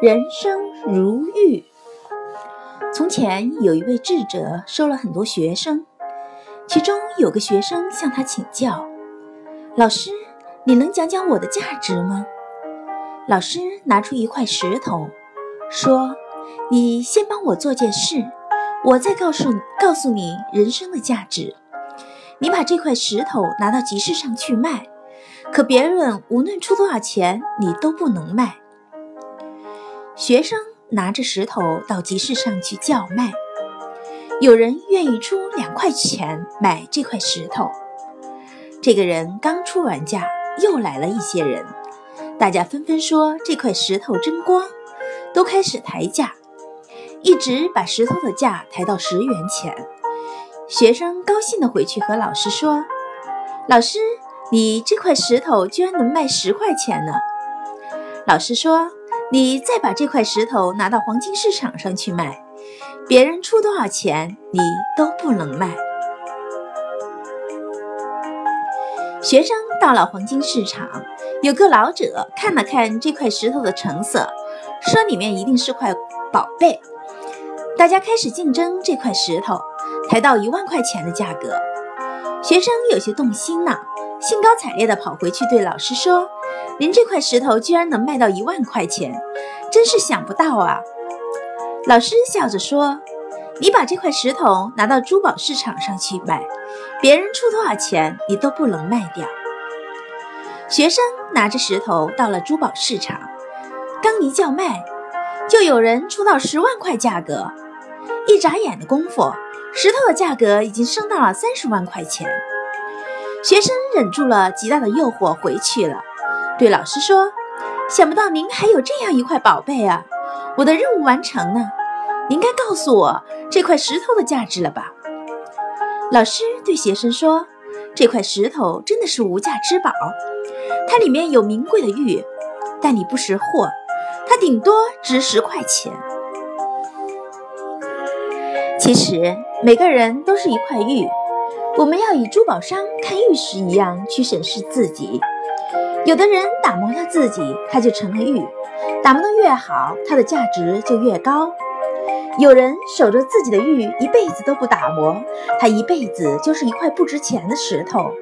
人生如玉。从前有一位智者收了很多学生，其中有个学生向他请教：“老师，你能讲讲我的价值吗？”老师拿出一块石头，说：“你先帮我做件事，我再告诉告诉你人生的价值。你把这块石头拿到集市上去卖，可别人无论出多少钱，你都不能卖。”学生拿着石头到集市上去叫卖，有人愿意出两块钱买这块石头。这个人刚出完价，又来了一些人，大家纷纷说这块石头真光，都开始抬价，一直把石头的价抬到十元钱。学生高兴地回去和老师说：“老师，你这块石头居然能卖十块钱呢！”老师说。你再把这块石头拿到黄金市场上去卖，别人出多少钱你都不能卖。学生到了黄金市场，有个老者看了看这块石头的成色，说里面一定是块宝贝。大家开始竞争这块石头，抬到一万块钱的价格。学生有些动心了，兴高采烈地跑回去对老师说。您这块石头居然能卖到一万块钱，真是想不到啊！老师笑着说：“你把这块石头拿到珠宝市场上去卖，别人出多少钱你都不能卖掉。”学生拿着石头到了珠宝市场，刚一叫卖，就有人出到十万块价格。一眨眼的功夫，石头的价格已经升到了三十万块钱。学生忍住了极大的诱惑，回去了。对老师说：“想不到您还有这样一块宝贝啊！我的任务完成了，您该告诉我这块石头的价值了吧？”老师对学生说：“这块石头真的是无价之宝，它里面有名贵的玉，但你不识货，它顶多值十块钱。其实每个人都是一块玉，我们要以珠宝商看玉石一样去审视自己。”有的人打磨了自己，他就成了玉；打磨的越好，它的价值就越高。有人守着自己的玉，一辈子都不打磨，他一辈子就是一块不值钱的石头。